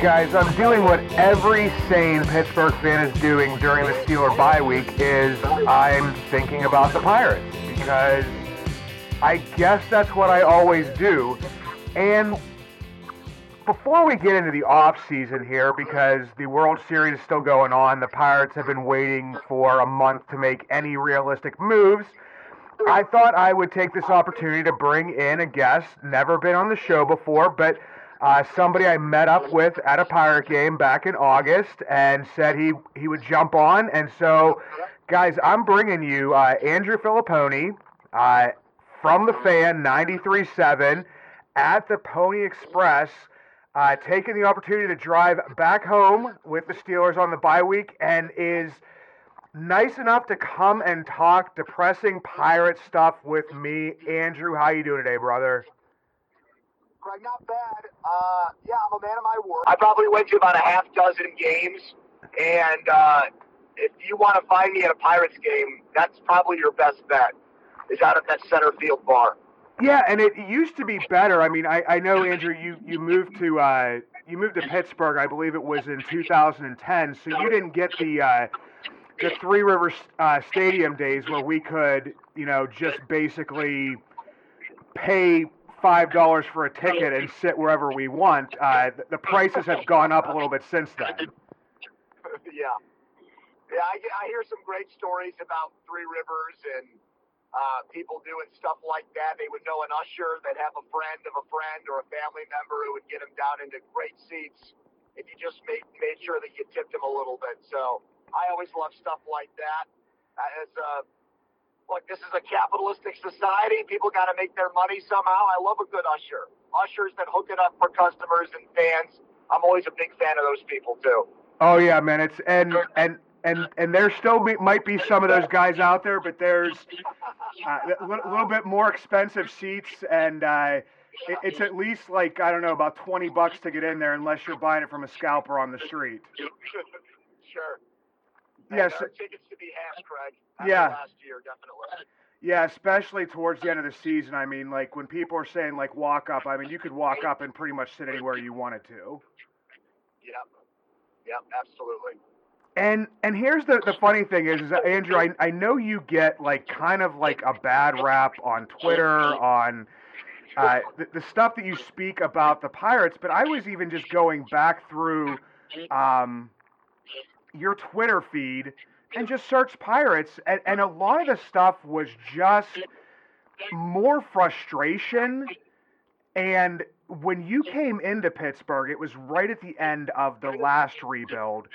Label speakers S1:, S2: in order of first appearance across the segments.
S1: guys, I'm doing what every sane Pittsburgh fan is doing during the Steeler bye week is I'm thinking about the Pirates because I guess that's what I always do. And before we get into the off season here, because the World Series is still going on, the Pirates have been waiting for a month to make any realistic moves. I thought I would take this opportunity to bring in a guest, never been on the show before, but uh, somebody I met up with at a Pirate game back in August and said he, he would jump on. And so, guys, I'm bringing you uh, Andrew Fillipponi uh, from the fan 93.7 at the Pony Express, uh, taking the opportunity to drive back home with the Steelers on the bye week and is nice enough to come and talk depressing pirate stuff with me. Andrew, how you doing today, brother?
S2: Not bad. Uh, yeah, I'm a man of my word. I probably went to about a half dozen games, and uh, if you want to find me at a Pirates game, that's probably your best bet. Is out at that center field bar.
S1: Yeah, and it used to be better. I mean, I, I know Andrew, you you moved to uh, you moved to Pittsburgh. I believe it was in 2010. So you didn't get the uh, the Three Rivers uh, Stadium days where we could, you know, just basically pay five dollars for a ticket and sit wherever we want. Uh, the, the prices have gone up a little bit since then.
S2: yeah, yeah. I, I hear some great stories about Three Rivers and uh, people doing stuff like that. They would know an usher that have a friend of a friend or a family member who would get them down into great seats if you just made made sure that you tipped them a little bit. So I always love stuff like that. Uh, As uh, look, this is a capitalistic society. People got to make their money somehow. I love a good usher. Ushers that hook it up for customers and fans. I'm always a big fan of those people too.
S1: Oh yeah, man. It's and and and and there still be, might be some of those guys out there, but there's uh, a little, little bit more expensive seats, and uh, it, it's at least like I don't know about twenty bucks to get in there, unless you're buying it from a scalper on the street.
S2: sure.
S1: Yes,
S2: And, uh, tickets to be half, Craig.
S1: Yeah.
S2: Last year, definitely.
S1: yeah, especially towards the end of the season. I mean, like when people are saying like walk up, I mean you could walk up and pretty much sit anywhere you wanted to.
S2: Yep. Yep. Absolutely.
S1: And and here's the, the funny thing is, is Andrew, I, I know you get like kind of like a bad rap on Twitter on uh, the, the stuff that you speak about the Pirates, but I was even just going back through um, your Twitter feed and just search Pirates, and, and a lot of the stuff was just more frustration. And when you came into Pittsburgh, it was right at the end of the last rebuild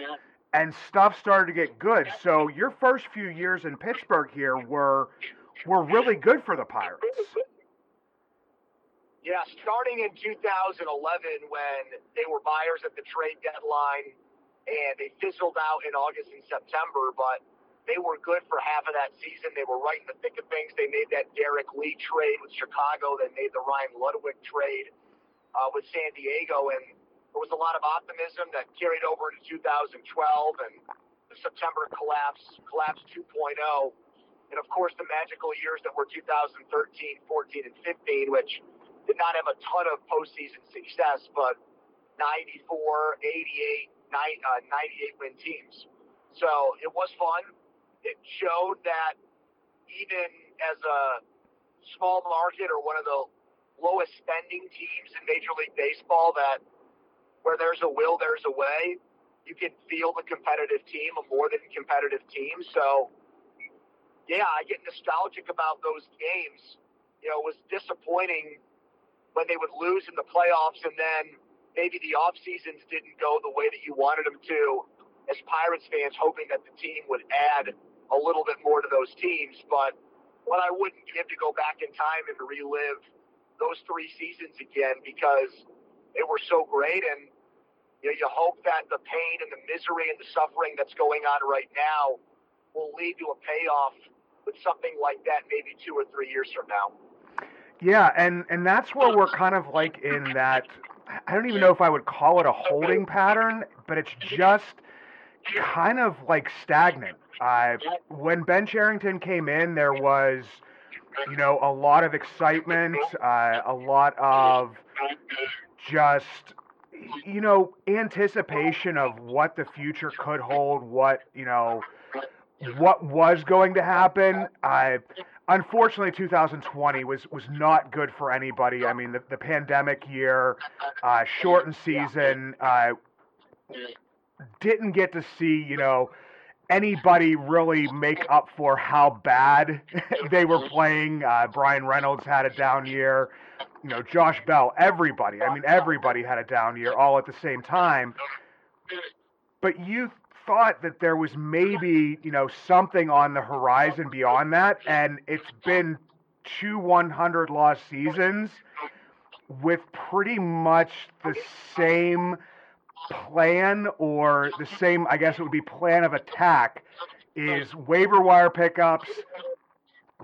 S1: and stuff started to get good. So your first few years in Pittsburgh here were were really good for the Pirates.
S2: Yeah, starting in 2011 when they were buyers at the trade deadline and they fizzled out in August and September, but they were good for half of that season. They were right in the thick of things. They made that Derrek Lee trade with Chicago. They made the Ryan Ludwick trade uh, with San Diego, and there was a lot of optimism that carried over into 2012 and the September collapse, collapse 2.0 and of course the magical years that were 2013, 14, and 15, which did not have a ton of postseason success, but 94, 88, uh, 98 win teams. So it was fun. It showed that even as a small market or one of the lowest spending teams in Major League Baseball, that where there's a will, there's a way. You can feel the competitive team, a more than competitive team. So, yeah, I get nostalgic about those games. You know, it was disappointing when they would lose in the playoffs and then maybe the off seasons didn't go the way that you wanted them to as Pirates fans hoping that the team would add a little bit more to those teams. But what I wouldn't give to go back in time and relive those three seasons again because they were so great and you know, you hope that the pain and the misery and the suffering that's going on right now will lead to a payoff with something like that maybe two or three years from now.
S1: Yeah, and and that's where we're kind of like in that I don't even know if I would call it a holding pattern, but it's just kind of like stagnant. When Ben Cherington came in, there was, you know, a lot of excitement, uh, a lot of just, you know, anticipation of what the future could hold, what, you know, what was going to happen. Uh, unfortunately, 2020 was was not good for anybody. I mean, the, the pandemic year, uh, shortened season, uh, didn't get to see, you know, anybody really make up for how bad they were playing. Uh, Bryan Reynolds had a down year. You know, Josh Bell, everybody. I mean, everybody had a down year all at the same time. But you thought that there was maybe, you know, something on the horizon beyond that. And it's been two 100 loss seasons with pretty much the same plan or the same, I guess it would be plan of attack is waiver wire pickups,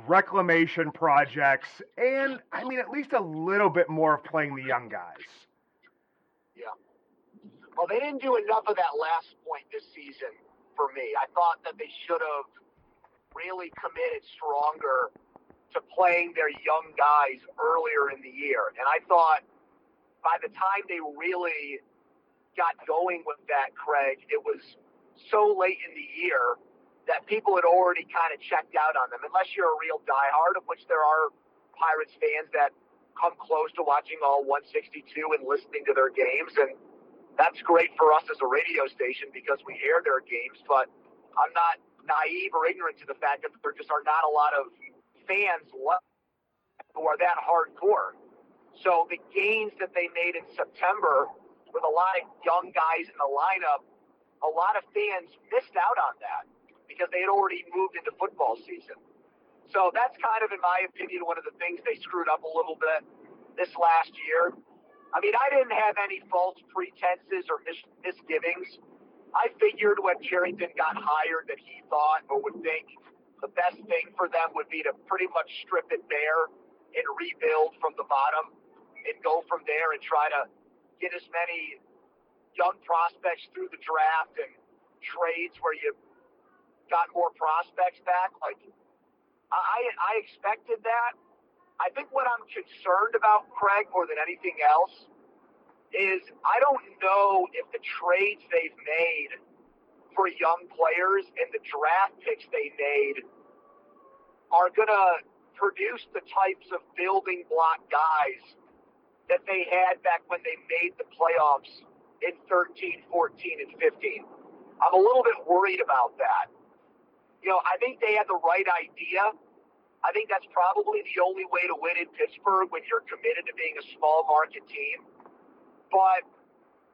S1: reclamation projects, and I mean, at least a little bit more of playing the young guys.
S2: Well, they didn't do enough of that last point this season for me. I thought that they should have really committed stronger to playing their young guys earlier in the year. And I thought by the time they really got going with that, Craig, it was so late in the year that people had already kind of checked out on them. Unless you're a real diehard, of which there are Pirates fans that come close to watching all 162 and listening to their games, and that's great for us as a radio station because we hear their games. But I'm not naive or ignorant to the fact that there just are not a lot of fans who are that hardcore. So the gains that they made in September with a lot of young guys in the lineup, a lot of fans missed out on that because they had already moved into football season. So that's kind of, in my opinion, one of the things they screwed up a little bit this last year. I mean, I didn't have any false pretenses or mis- misgivings. I figured when Cherington got hired that he thought or would think the best thing for them would be to pretty much strip it bare and rebuild from the bottom and go from there and try to get as many young prospects through the draft and trades where you got more prospects back. Like I, I expected that. I think what I'm concerned about, Craig, more than anything else, is I don't know if the trades they've made for young players and the draft picks they made are going to produce the types of building block guys that they had back when they made the playoffs in 13, 14, and 15. I'm a little bit worried about that. You know, I think they had the right idea. I think that's probably the only way to win in Pittsburgh when you're committed to being a small market team. But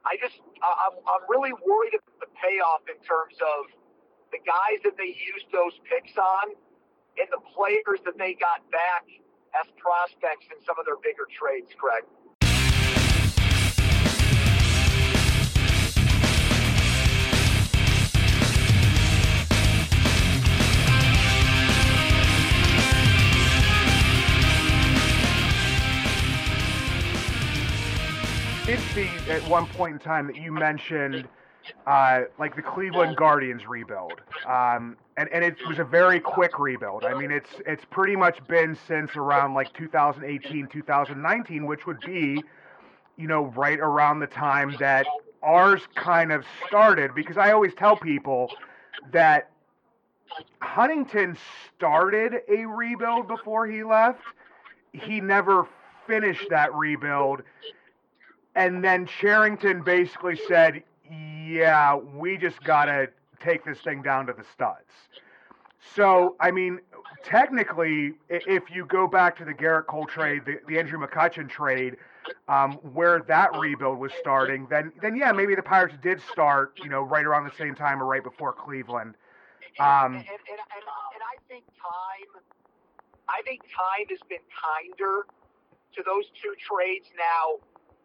S2: I just, I'm, I'm really worried about the payoff in terms of the guys that they used those picks on and the players that they got back as prospects in some of their bigger trades, Craig.
S1: Did see at one point in time that you mentioned uh, like the Cleveland Guardians rebuild, um, and and it was a very quick rebuild. I mean, it's it's pretty much been since around like 2018, 2019, which would be, you know, right around the time that ours kind of started. Because I always tell people that Huntington started a rebuild before he left. He never finished that rebuild and then Cherington basically said, "Yeah, we just gotta take this thing down to the studs." So, I mean, technically, if you go back to the Gerrit Cole trade, the, the Andrew McCutchen trade, um, where that rebuild was starting, then then yeah, maybe the Pirates did start, you know, right around the same time or right before Cleveland.
S2: Um, and, and, and, and I think time, I think time has been kinder to those two trades. Now,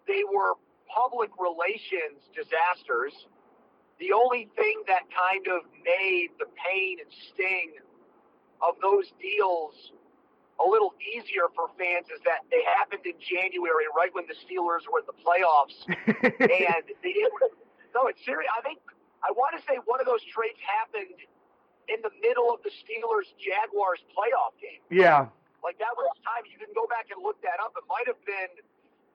S2: they were public relations disasters. The only thing that kind of made the pain and sting of those deals a little easier for fans is that they happened in January, right when the Steelers were in the playoffs, and they didn't. No, it's serious. I think I want to say one of those trades happened in the middle of the Steelers Jaguars playoff game.
S1: Yeah,
S2: like that was time. You can go back and look that up. It might have been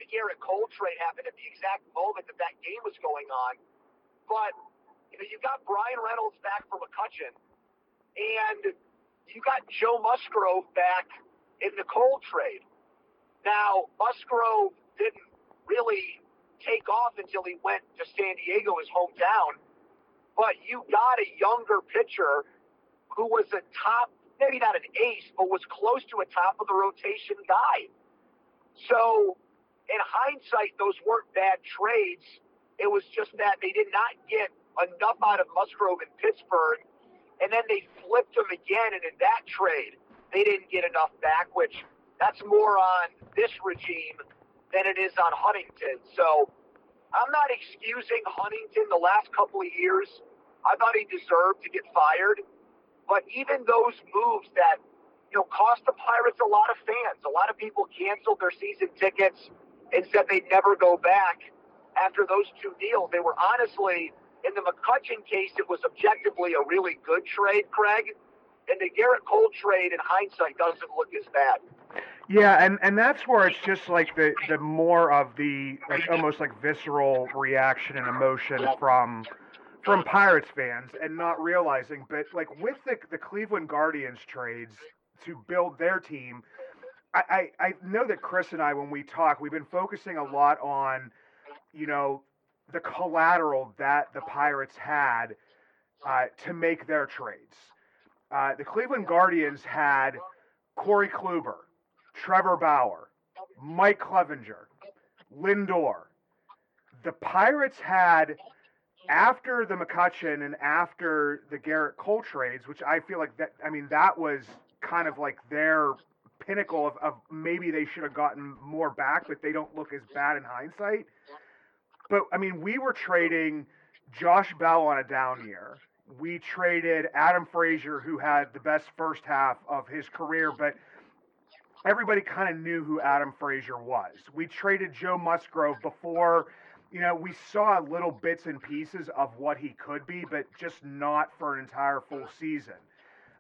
S2: the Gerrit Cole trade happened at the exact moment that that game was going on, but you know you got Bryan Reynolds back from McCutchen, and you got Joe Musgrove back in the Cole trade. Now, Musgrove didn't really take off until he went to San Diego, his hometown. But you got a younger pitcher who was a top, maybe not an ace, but was close to a top of the rotation guy. So, in hindsight, those weren't bad trades. It was just that they did not get enough out of Musgrove in Pittsburgh, and then they flipped him again. And in that trade, they didn't get enough back, which that's more on this regime than it is on Huntington. So I'm not excusing Huntington the last couple of years. I thought he deserved to get fired. But even those moves that, you know, cost the Pirates a lot of fans. A lot of people canceled their season tickets and said they'd never go back after those two deals. They were honestly, in the McCutchen case, it was objectively a really good trade, Craig and the Gerrit Cole trade in hindsight doesn't look as bad.
S1: Yeah, and, and that's where it's just like the, the more of the like almost like visceral reaction and emotion from from Pirates fans and not realizing, but like with the the Cleveland Guardians trades to build their team, I, I, know that Chris and I when we talk, we've been focusing a lot on, you know, the collateral that the Pirates had uh, to make their trades. Uh, the Cleveland Guardians had Corey Kluber, Trevor Bauer, Mike Clevinger, Lindor. The Pirates had, after the McCutchen and after the Gerrit Cole trades, which I feel like that, I mean, that was kind of like their pinnacle of, of maybe they should have gotten more back, but they don't look as bad in hindsight. But I mean, we were trading Josh Bell on a down year we traded Adam Frazier, who had the best first half of his career, but everybody kind of knew who Adam Frazier was. We traded Joe Musgrove before, you know, we saw little bits and pieces of what he could be, but just not for an entire full season.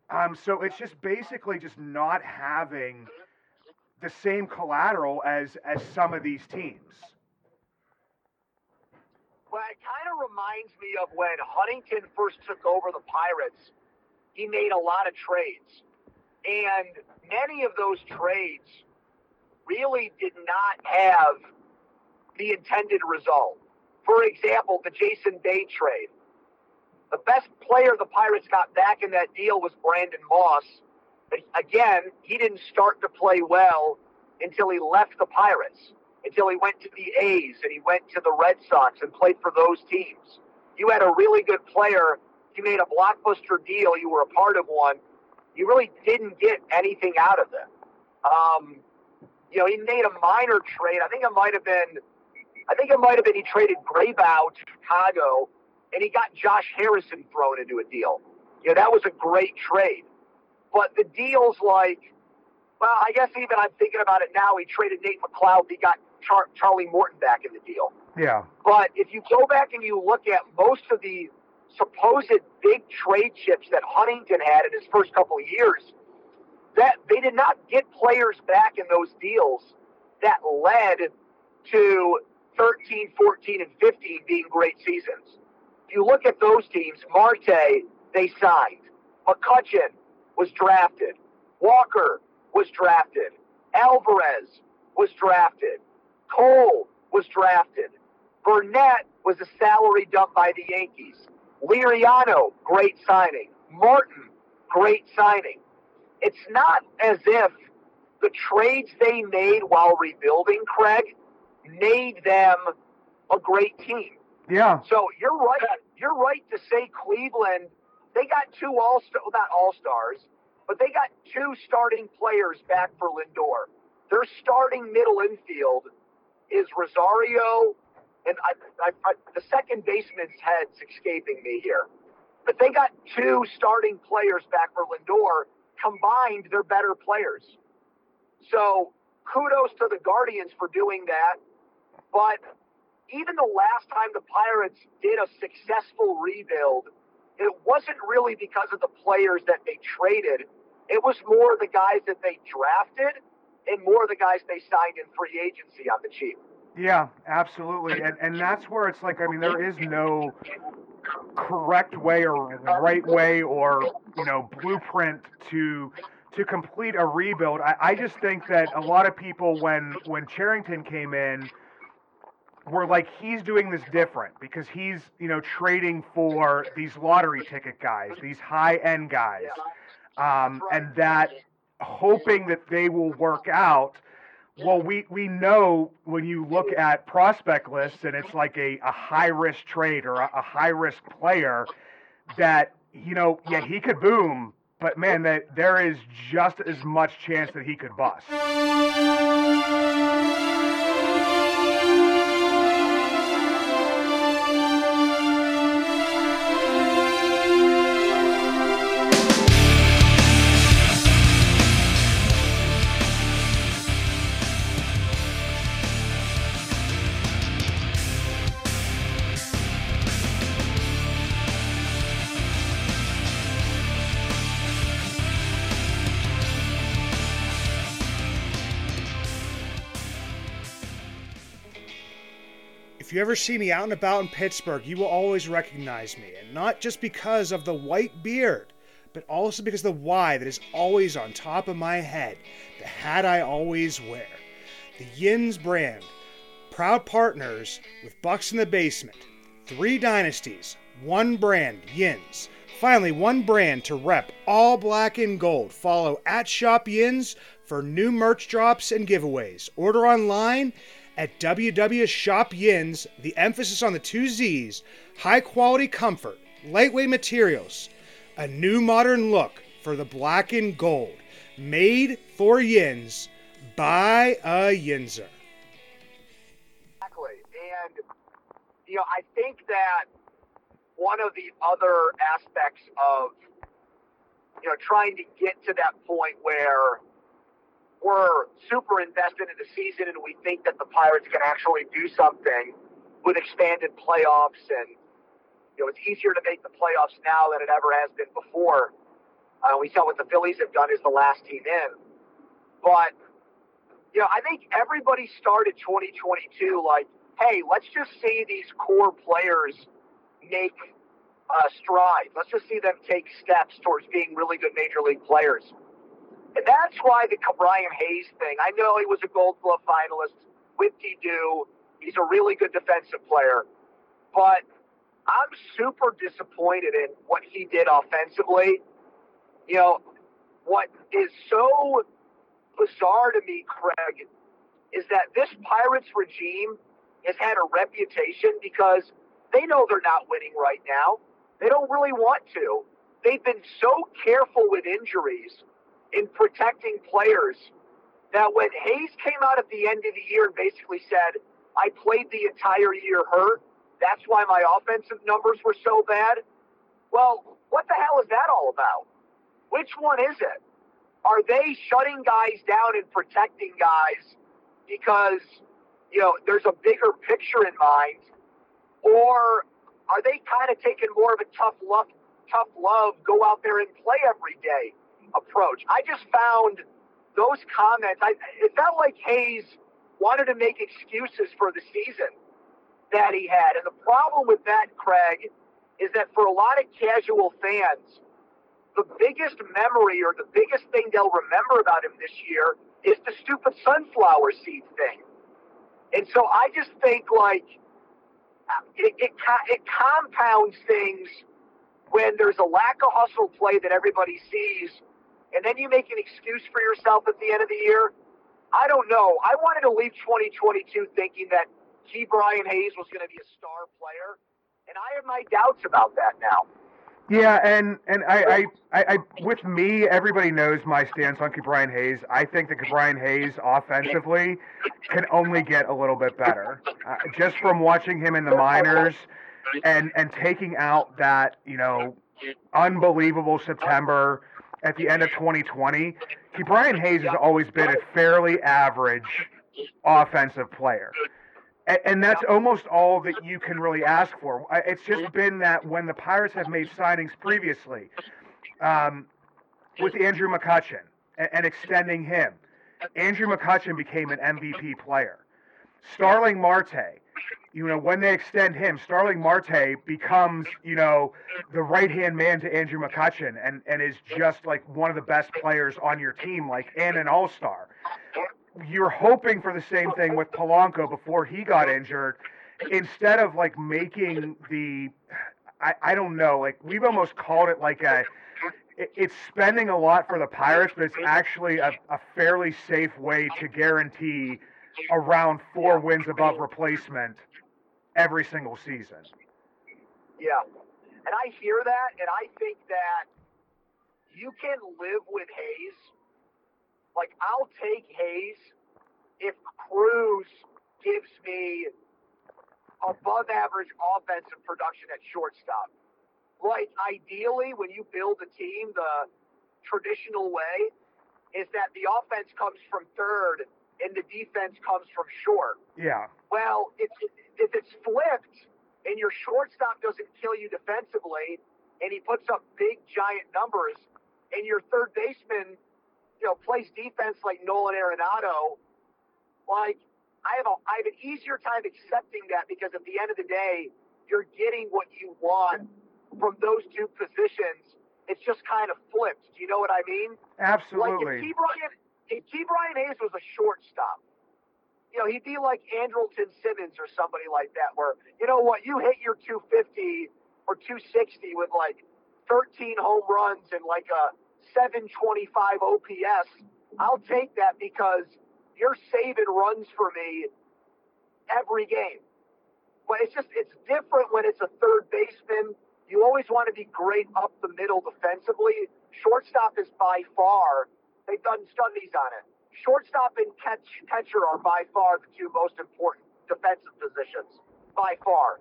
S1: Um, so it's just basically just not having the same collateral as as some of these teams.
S2: Well, it kind of reminds me of when Huntington first took over the Pirates. He made a lot of trades. And many of those trades really did not have the intended result. For example, the Jason Bay trade. The best player the Pirates got back in that deal was Brandon Moss. But again, he didn't start to play well until he left the Pirates until he went to the A's and he went to the Red Sox and played for those teams. You had a really good player. You made a blockbuster deal. You were a part of one. You really didn't get anything out of them. Um, you know, he made a minor trade. I think it might have been, I think it might have been he traded Grabow to Chicago, and he got Josh Harrison thrown into a deal. You know, that was a great trade. But the deals like, well, I guess even I'm thinking about it now. He traded Nate McLouth. He got Char- Charlie Morton back in the deal.
S1: Yeah.
S2: But if you go back and you look at most of the supposed big trade chips that Huntington had in his first couple of years, that they did not get players back in those deals that led to 13, 14, and 15 being great seasons. You look at those teams, Marte, they signed. McCutchen was drafted. Walker was drafted. Alvarez was drafted. Cole was drafted. Burnett was a salary dump by the Yankees. Liriano, great signing. Martin, great signing. It's not as if the trades they made while rebuilding, Craig, made them a great team.
S1: Yeah.
S2: So you're right. You're right to say Cleveland. They got two all star, not all stars, but they got two starting players back for Lindor. Their starting middle infield is Rosario, and I, I, I, the second baseman's head's escaping me here. But they got two starting players back for Lindor. Combined, they're better players. So kudos to the Guardians for doing that. But even the last time the Pirates did a successful rebuild, it wasn't really because of the players that they traded. It was more the guys that they drafted and more the guys they signed in free agency on the cheap.
S1: Yeah, absolutely. And and that's where it's like I mean there is no correct way or right way or you know blueprint to to complete a rebuild. I, I just think that a lot of people when when Cherington came in were like he's doing this different because he's you know trading for these lottery ticket guys, these high end guys, um, and that hoping that they will work out. Well, we, we know when you look at prospect lists and it's like a, a high risk trade or a, a high risk player that, you know, yeah, he could boom, but man, that there is just as much chance that he could bust.
S3: You ever see me out and about in Pittsburgh, you will always recognize me, and not just because of the white beard, but also because of the Y that is always on top of my head, the hat I always wear. The Yinzz brand, proud partners with Bucks in the Basement. Three dynasties, one brand, Yinzz. Finally, one brand to rep all black and gold. Follow at Shop Yinzz for new merch drops and giveaways. Order online at www.shopyinzz. The emphasis on the two Z's high quality comfort, lightweight materials, a new modern look for the black and gold. Made for Yins by a Yinzer.
S2: Exactly. And, you know, I think that one of the other aspects of, you know, trying to get to that point where we're super invested in the season and we think that the Pirates can actually do something with expanded playoffs and, you know, it's easier to make the playoffs now than it ever has been before. Uh, we saw what the Phillies have done as the last team in. But, you know, I think everybody started 2022 like, hey, let's just see these core players make uh, strides. Let's just see them take steps towards being really good major league players. That's why the Brian Hayes thing. I know he was a Gold Glove finalist with do. He's a really good defensive player, but I'm super disappointed in what he did offensively. You know, what is so bizarre to me, Craig, is that this Pirates regime has had a reputation because they know they're not winning right now. They don't really want to. They've been so careful with injuries in protecting players that when Hayes came out at the end of the year and basically said, I played the entire year hurt, that's why my offensive numbers were so bad. Well, what the hell is that all about? Which one is it? Are they shutting guys down and protecting guys because, you know, there's a bigger picture in mind? Or are they kind of taking more of a tough love, tough love, go out there and play every day approach? I just found those comments. I, it felt like Hayes wanted to make excuses for the season that he had, and the problem with that, Craig, is that for a lot of casual fans, the biggest memory or the biggest thing they'll remember about him this year is the stupid sunflower seed thing. And so I just think like it, it, it compounds things when there's a lack of hustle play that everybody sees, and then you make an excuse for yourself at the end of the year. I don't know. I wanted to leave 2022 thinking that Ke'Bryan Hayes was going to be a star player, and I have my doubts about that now.
S1: Yeah, and and I, I, I, with me, everybody knows my stance on Ke'Bryan Hayes. I think that Ke'Bryan Hayes offensively can only get a little bit better. Uh, just from watching him in the minors and and taking out that you know unbelievable September at the end of 2020, Brian Hayes has always been a fairly average offensive player and that's almost all that you can really ask for. It's just been that when the Pirates have made signings previously, um, with Andrew McCutchen and, extending him, Andrew McCutchen became an MVP player. Starling Marte, you know, when they extend him, Starling Marte becomes, you know, the right hand man to Andrew McCutchen and, and is just like one of the best players on your team, like and an all star you're hoping for the same thing with Polanco before he got injured. Instead of like making the, I, I don't know, like we've almost called it like a, it's spending a lot for the Pirates, but it's actually a, a fairly safe way to guarantee around four wins above replacement every single season.
S2: Yeah. And I hear that, and I think that you can live with Hayes like I'll take Hayes if Cruz gives me above average offensive production at shortstop. Like ideally, when you build a team, the traditional way is that the offense comes from third and the defense comes from short.
S1: Yeah.
S2: Well, if if it's flipped and your shortstop doesn't kill you defensively and he puts up big giant numbers and your third baseman you know, plays defense like Nolan Arenado, like I have a I have an easier time accepting that because at the end of the day, you're getting what you want from those two positions. It's just kind of flipped. Do you know what I mean?
S1: Absolutely.
S2: Like if Ke'Bryan, if Ke'Bryan Hayes was a shortstop, you know, he'd be like Andrelton Simmons or somebody like that, where you know what, you hit your 250 or 260 with like 13 home runs and like a 725 OPS, I'll take that because you're saving runs for me every game. But it's just, it's different when it's a third baseman. You always want to be great up the middle defensively. Shortstop is by far, they've done studies on it. Shortstop and catch, catcher are by far the two most important defensive positions, by far.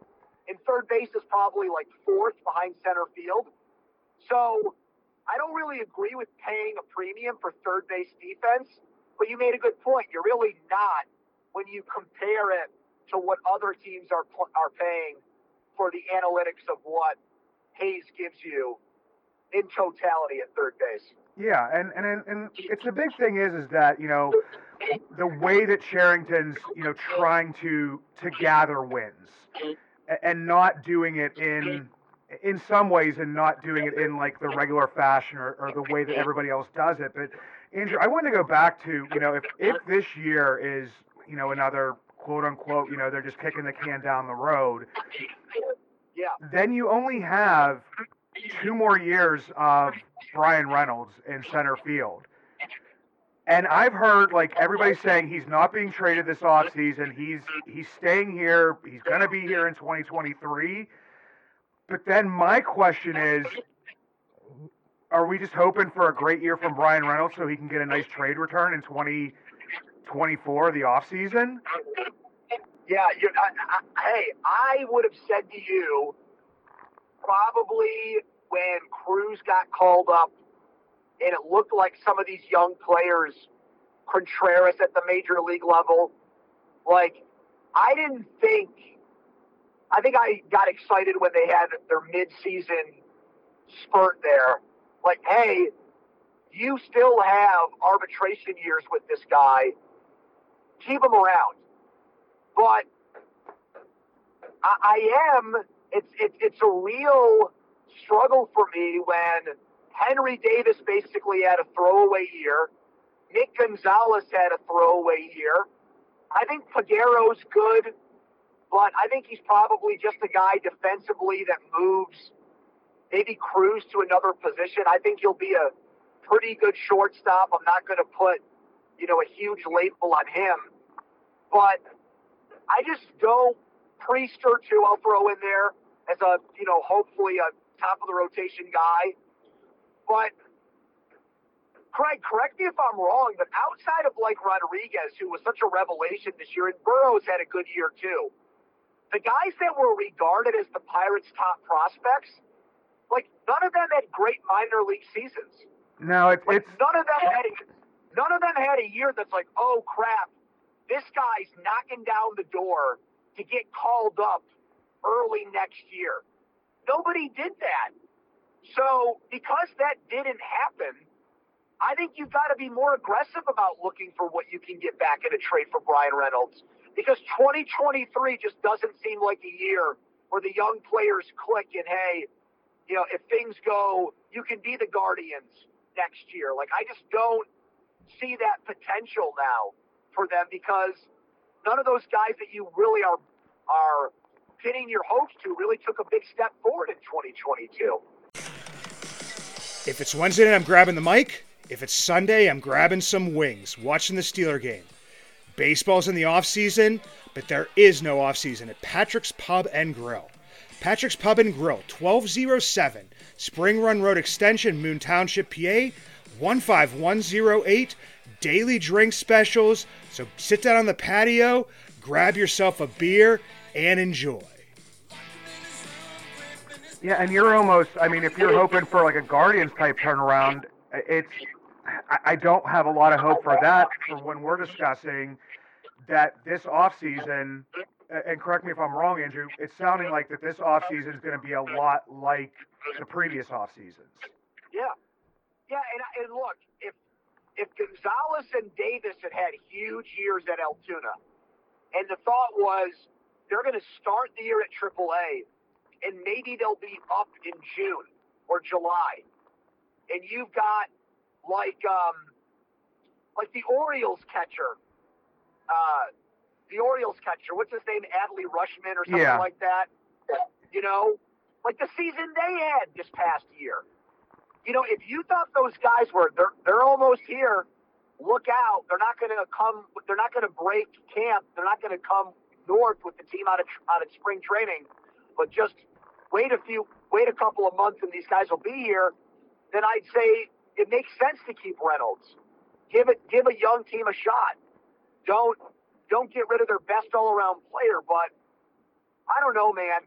S2: And third base is probably like fourth behind center field. So I don't really agree with paying a premium for third base defense, but you made a good point. You're really not when you compare it to what other teams are are paying for the analytics of what Hayes gives you in totality at third base.
S1: Yeah, and and and it's the big thing is is that you know the way that Cherington's you know trying to to gather wins and not doing it in in some ways and not doing it in like the regular fashion or, or the way that everybody else does it. But Andrew, I want to go back to, you know, if, if this year is, you know, another quote unquote, you know, they're just kicking the can down the road.
S2: Yeah.
S1: Then you only have two more years of Bryan Reynolds in center field. And I've heard like everybody saying he's not being traded this offseason. He's he's staying here. He's going to be here in 2023. But then my question is, are we just hoping for a great year from Bryan Reynolds so he can get a nice trade return in 2024, the offseason?
S2: Yeah, I, I, hey, I would have said to you probably when Cruz got called up and it looked like some of these young players, Contreras at the major league level, like I didn't think I think I got excited when they had their mid-season spurt there. Like, hey, you still have arbitration years with this guy. Keep him around. But I, I am. It's it, it's a real struggle for me when Henry Davis basically had a throwaway year. Nick Gonzalez had a throwaway year. I think Peguero's good, but I think he's probably just a guy defensively that moves, maybe Cruz to another position. I think he'll be a pretty good shortstop. I'm not going to put, you know, a huge label on him, but I just don't. Priester too. I'll throw in there as a, you know, hopefully a top of the rotation guy. But Craig, correct me if I'm wrong, but outside of like Rodriguez, who was such a revelation this year, and Burrows had a good year too. The guys that were regarded as the Pirates' top prospects, like none of them had great minor league seasons.
S1: No, it,
S2: Like
S1: it's
S2: none of them had a, none of them had a year that's like, oh crap, this guy's knocking down the door to get called up early next year. Nobody did that. So because that didn't happen, I think you've got to be more aggressive about looking for what you can get back in a trade for Bryan Reynolds. Because 2023 just doesn't seem like a year where the young players click and hey, you know, if things go, you can be the Guardians next year. Like I just don't see that potential now for them because none of those guys that you really are are pinning your hopes to really took a big step forward in 2022.
S3: If it's Wednesday night, I'm grabbing the mic. If it's Sunday, I'm grabbing some wings, watching the Steeler game. Baseball's in the off season, but there is no off season at Patrick's Pub and Grill. Patrick's Pub and Grill, 1207 Spring Run Road Extension, Moon Township, PA, 15108. Daily drink specials. So sit down on the patio, grab yourself a beer, and enjoy.
S1: Yeah, and you're almost. I mean, if you're hoping for like a Guardians type turnaround, it's. I, don't have a lot of hope for that. For when we're discussing that this offseason, and correct me if I'm wrong, Andrew. It's sounding like that this offseason is going to be a lot like the previous off seasons.
S2: Yeah, yeah, and and look, if if Gonzalez and Davis had had huge years at Altoona, and the thought was they're going to start the year at AAA, and maybe they'll be up in June or July, and you've got like um like the Orioles catcher, uh, the Orioles catcher, what's his name, Adley Rutschman or something
S1: Yeah.
S2: like that. You know, like the season they had this past year you know, if you thought those guys were they're they're almost here, look out. They're not going to come. They're not going to break camp. They're not going to come north with the team out of out of spring training. But just wait a few, wait a couple of months, and these guys will be here. Then I'd say it makes sense to keep Reynolds. Give it, give a young team a shot. Don't don't get rid of their best all around player. But I don't know, man.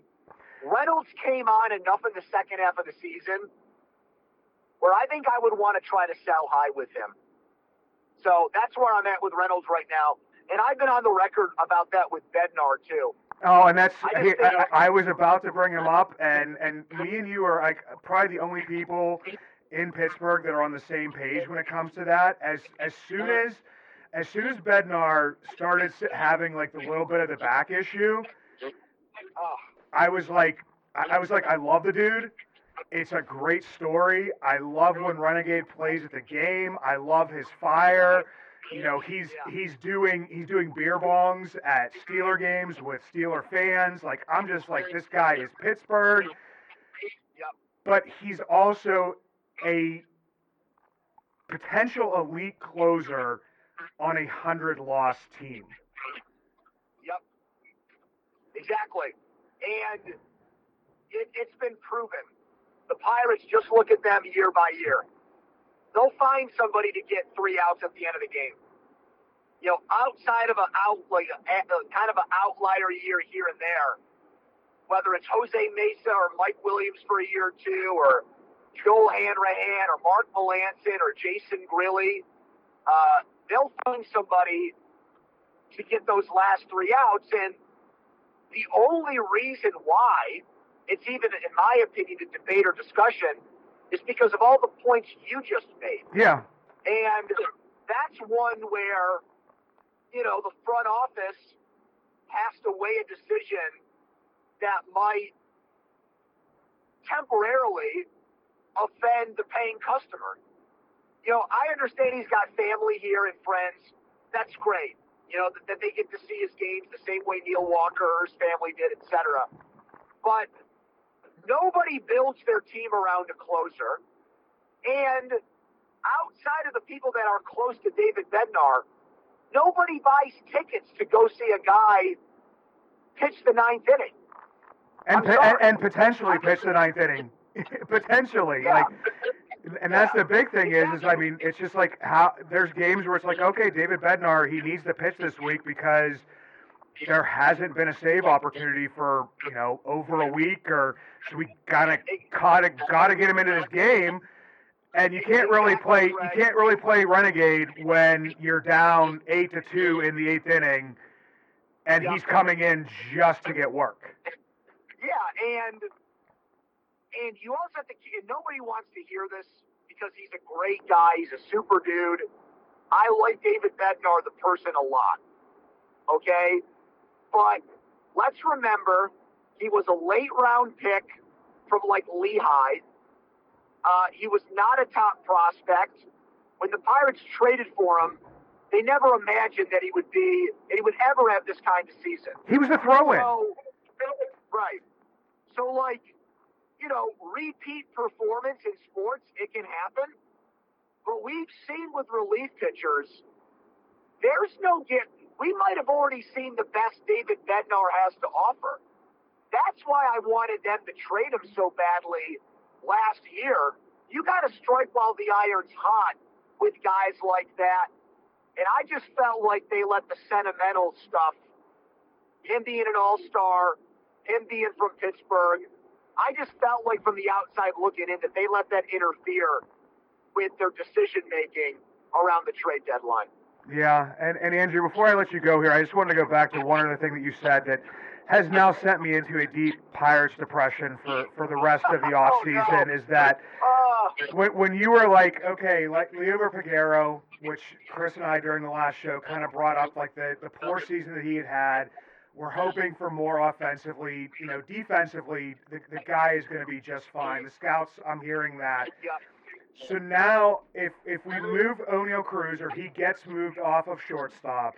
S2: Reynolds came on enough in the second half of the season where I think I would want to try to sell high with him. So that's where I'm at with Reynolds right now. And I've been on the record about that with Bednar too.
S1: Oh, and that's
S2: I
S1: he, I, I was about to bring him up, and and me and you are like probably the only people in Pittsburgh that are on the same page when it comes to that. As as soon as as soon as Bednar started having like the little bit of the back issue, I was like, I, I was like, I love the dude. It's a great story. I love when Renegade plays at the game. I love his fire. You know, he's he's doing he's doing beer bongs at Steeler games with Steeler fans. Like I'm just like this guy is Pittsburgh, but he's also a potential elite closer on a hundred loss team.
S2: Yep. Exactly. And it, it's been proven. The Pirates just look at them year by year. They'll find somebody to get three outs at the end of the game. You know, outside of a out like a, a kind of an outlier year here and there, whether it's Jose Mesa or Mike Williams for a year or two, or Joel Hanrahan or Mark Melancon or Jason Grilli, uh, they'll find somebody to get those last three outs. And the only reason why it's even, in my opinion, a debate or discussion is because of all the points you just made.
S1: Yeah,
S2: And that's one where, you know, the front office has to weigh a decision that might temporarily offend the paying customer. You know, I understand he's got family here and friends. That's great. You know, that, that they get to see his games the same way Neil Walker or his family did, etc. But nobody builds their team around a closer. And outside of the people that are close to David Bednar, nobody buys tickets to go see a guy pitch the ninth inning.
S1: And, and, and potentially pitch the ninth inning. potentially.
S2: Yeah.
S1: Like and that's the big thing is is I mean it's just like how there's games where it's like okay David Bednar he needs to pitch this week because there hasn't been a save opportunity for you know over a week or should we gotta gotta gotta get him into this game and you can't really play you can't really play renegade when you're down eight to two in the eighth inning and he's coming in just to get work
S2: Yeah, and and you also have to. Nobody wants to hear this because he's a great guy. He's a super dude. I like David Bednar, the person, a lot. Okay, but let's remember he was a late round pick from like Lehigh. Uh, he was not a top prospect. When the Pirates traded for him, they never imagined that he would be, that he would ever have this kind of season.
S1: he was a throw-in
S2: So, right. So, like, you know, repeat performance in sports, it can happen. But we've seen with relief pitchers, there's no get. We might have already seen the best David Bednar has to offer. That's why I wanted them to trade him so badly last year. You got to strike while the iron's hot with guys like that. And I just felt like they let the sentimental stuff him being an all star, him being from Pittsburgh. I just felt like from the outside looking in that they let that interfere with their decision making around the trade deadline.
S1: Yeah, and, and Andrew, before I let you go here, I just wanted to go back to one other thing that you said that has now sent me into a deep Pirates depression for, for the rest of the
S2: Oh,
S1: off season
S2: no.
S1: is that
S2: Uh,
S1: when, when you were like, okay, like Leo Peguero, which Chris and I during the last show kind of brought up, like the, the poor season that he had had. We're hoping for more offensively. You know, defensively, the, the guy is going to be just fine. The scouts, I'm hearing that. So now, if if we move Oneil Cruz or he gets moved off of shortstop,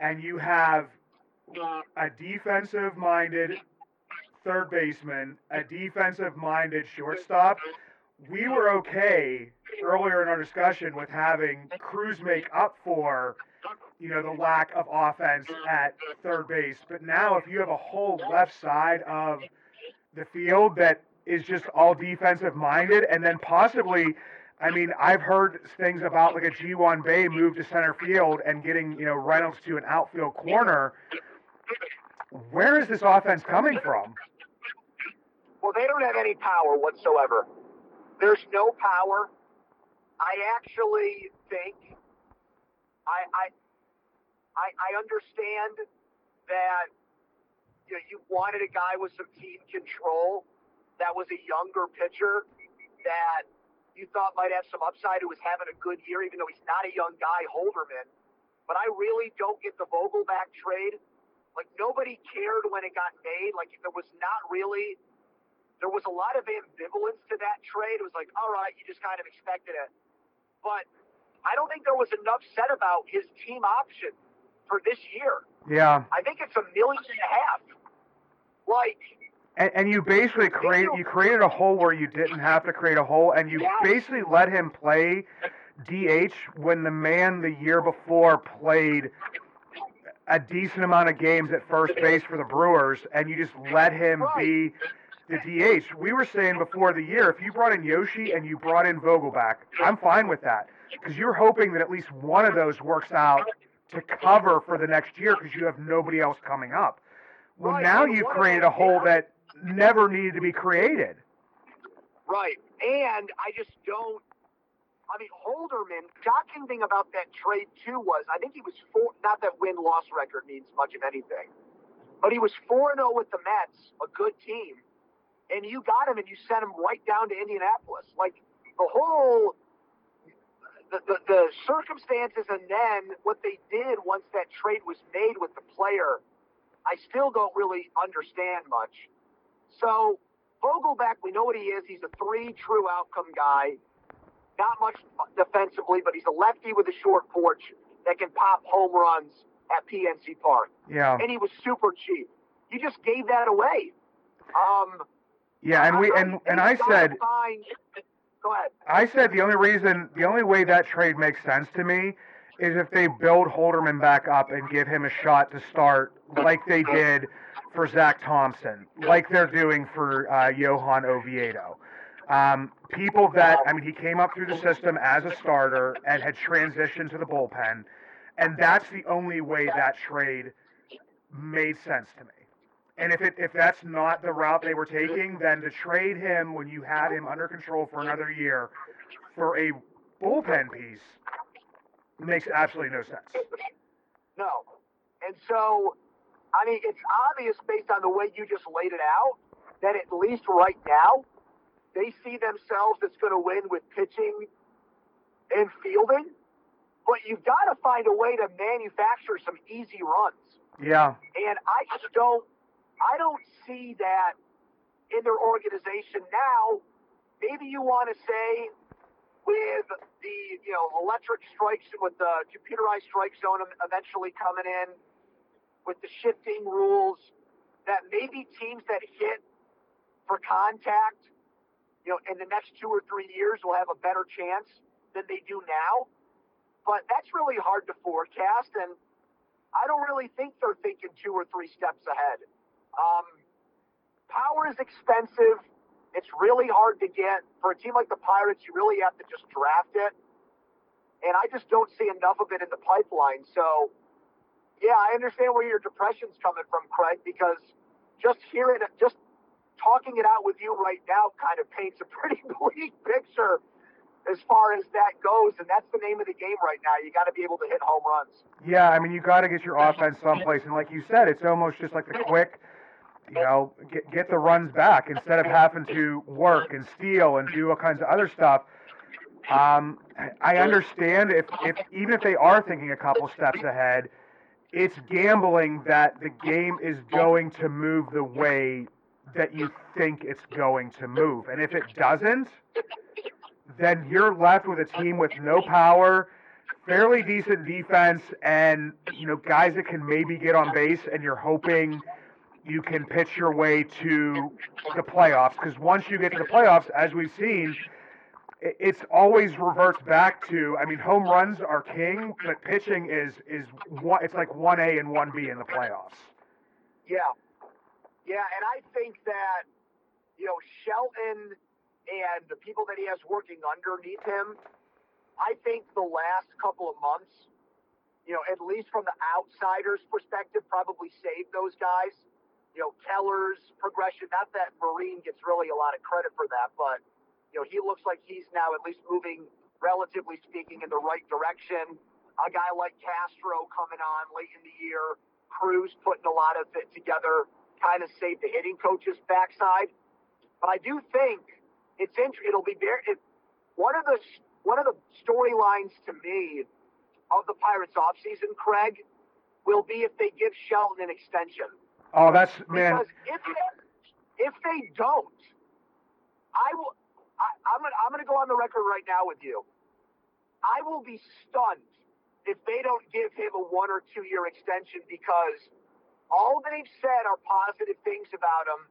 S1: and you have a defensive-minded third baseman, a defensive-minded shortstop, we were okay earlier in our discussion with having Cruz make up for, you know, the lack of offense at third base. But now, if you have a whole left side of the field that is just all defensive minded, and then possibly, I mean, I've heard things about like a Ji-Hwan Bae move to center field and getting, you know, Reynolds to an outfield corner. Where is this offense coming from?
S2: Well, they don't have any power whatsoever. There's no power. I actually think I I I, I understand that you, know, you wanted a guy with some team control that was a younger pitcher that you thought might have some upside who was having a good year, even though he's not a young guy, Holderman. But I really don't get the Vogelbach trade. Like nobody cared when it got made. Like there was not really there was a lot of ambivalence to that trade. It was like, all right, you just kind of expected it. But I don't think there was enough said about his team option for this year.
S1: Yeah.
S2: I think it's a million and a half. Like,
S1: And, and you basically create you created a hole where you didn't have to create a hole, and you
S2: Yes.
S1: basically let him play DH when the man the year before played a decent amount of games at first base for the Brewers, and you just let him be the DH. We were saying before the year, if you brought in Yoshi and you brought in Vogelbach, I'm fine with that because you're hoping that at least one of those works out to cover for the next year because you have nobody else coming up. Well, now you've created a hole that never needed to be created.
S2: right. And I just don't. I mean, Holderman, shocking thing about that trade, too, was I think he was four, not that win loss record means much of anything, but he was 4 0 with the Mets, a good team. And you got him and you sent him right down to Indianapolis. Like, the whole. The, the, the circumstances and then what they did once that trade was made with the player, I still don't really understand much. So, Vogelbach, we know what he is. He's a three true outcome guy. Not much defensively, but he's a lefty with a short porch that can pop home runs at PNC Park,
S1: Yeah.
S2: and he was super cheap. You just gave that away. Um,
S1: Yeah, and we and and I
S2: you gotta
S1: said
S2: go ahead.
S1: I said the only reason, the only way that trade makes sense to me is if they build Holderman back up and give him a shot to start like they did for Zach Thompson, like they're doing for uh, Johan Oviedo. Um, people that, I mean, he came up through the system as a starter and had transitioned to the bullpen, and that's the only way that trade made sense to me. And if it if that's not the route they were taking, then to trade him when you had him under control for another year for a bullpen piece makes absolutely no sense.
S2: No. And so, I mean, it's obvious based on the way you just laid it out that at least right now, they see themselves as going to win with pitching and fielding. But you've got to find a way to manufacture some easy runs.
S1: Yeah,
S2: And I just don't, I don't see that in their organization now. Maybe you want to say with the, you know, electric strikes, with the computerized strike zone eventually coming in, with the shifting rules, that maybe teams that hit for contact, you know, in the next two or three years will have a better chance than they do now. But that's really hard to forecast, and I don't really think they're thinking two or three steps ahead. Um, power is expensive. It's really hard to get. For a team like the Pirates, you really have to just draft it. And I just don't see enough of it in the pipeline. So, yeah, I understand where your depression's coming from, Craig, because just hearing it, just talking it out with you right now kind of paints a pretty bleak picture as far as that goes. And that's the name of the game right now. You got to be able to hit home runs.
S1: yeah. I mean, you got to get your offense someplace, and like you said, it's almost just like the quick, you know, get get the runs back instead of having to work and steal and do all kinds of other stuff. Um, I understand if, if even if they are thinking a couple steps ahead, it's gambling that the game is going to move the way that you think it's going to move. And if it doesn't, then you're left with a team with no power, fairly decent defense, and you know guys that can maybe get on base, and you're hoping you can pitch your way to the playoffs. Because once you get to the playoffs, as we've seen, it's always reverts back to. I mean, home runs are king, but pitching is is one. It's like one A and one B in the playoffs.
S2: Yeah. Yeah, and I think that, you know, Shelton and the people that he has working underneath him, I think the last couple of months, you know, at least from the outsider's perspective, probably saved those guys. You know, Keller's progression, not that Marin gets really a lot of credit for that, but, you know, he looks like he's now at least moving, relatively speaking, in the right direction. A guy like Castro coming on late in the year, Cruz putting a lot of it together, kind of saved the hitting coach's backside. But I do think it's interesting. it'll be very it, one of the one of the storylines to me of the Pirates offseason, Craig, will be if they give Shelton an extension.
S1: Oh, that's man.
S2: Because if they, if they don't, I will. I'm gonna I'm gonna go on the record right now with you. I will be stunned if they don't give him a one or two year extension because all they've said are positive things about him.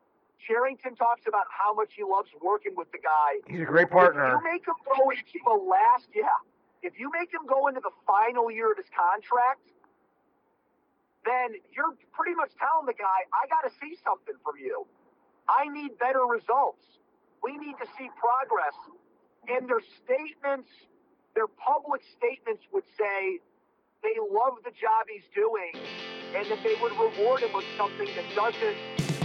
S2: Cherington talks about how much he loves working with the guy.
S1: He's a great partner.
S2: If you make him go into the last, yeah. If you make him go into the final year of his contract, then you're pretty much telling the guy, I got to see something from you. I need better results. We need to see progress. And their statements, their public statements would say they love the job he's doing and that they would reward him with something that doesn't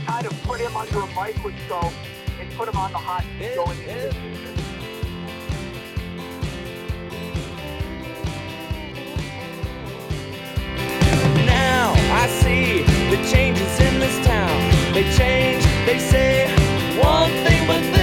S2: kind of put him under a microscope and put him on the hot seat going into the future.
S4: Now I see the changes in this town. They change, they say one thing, but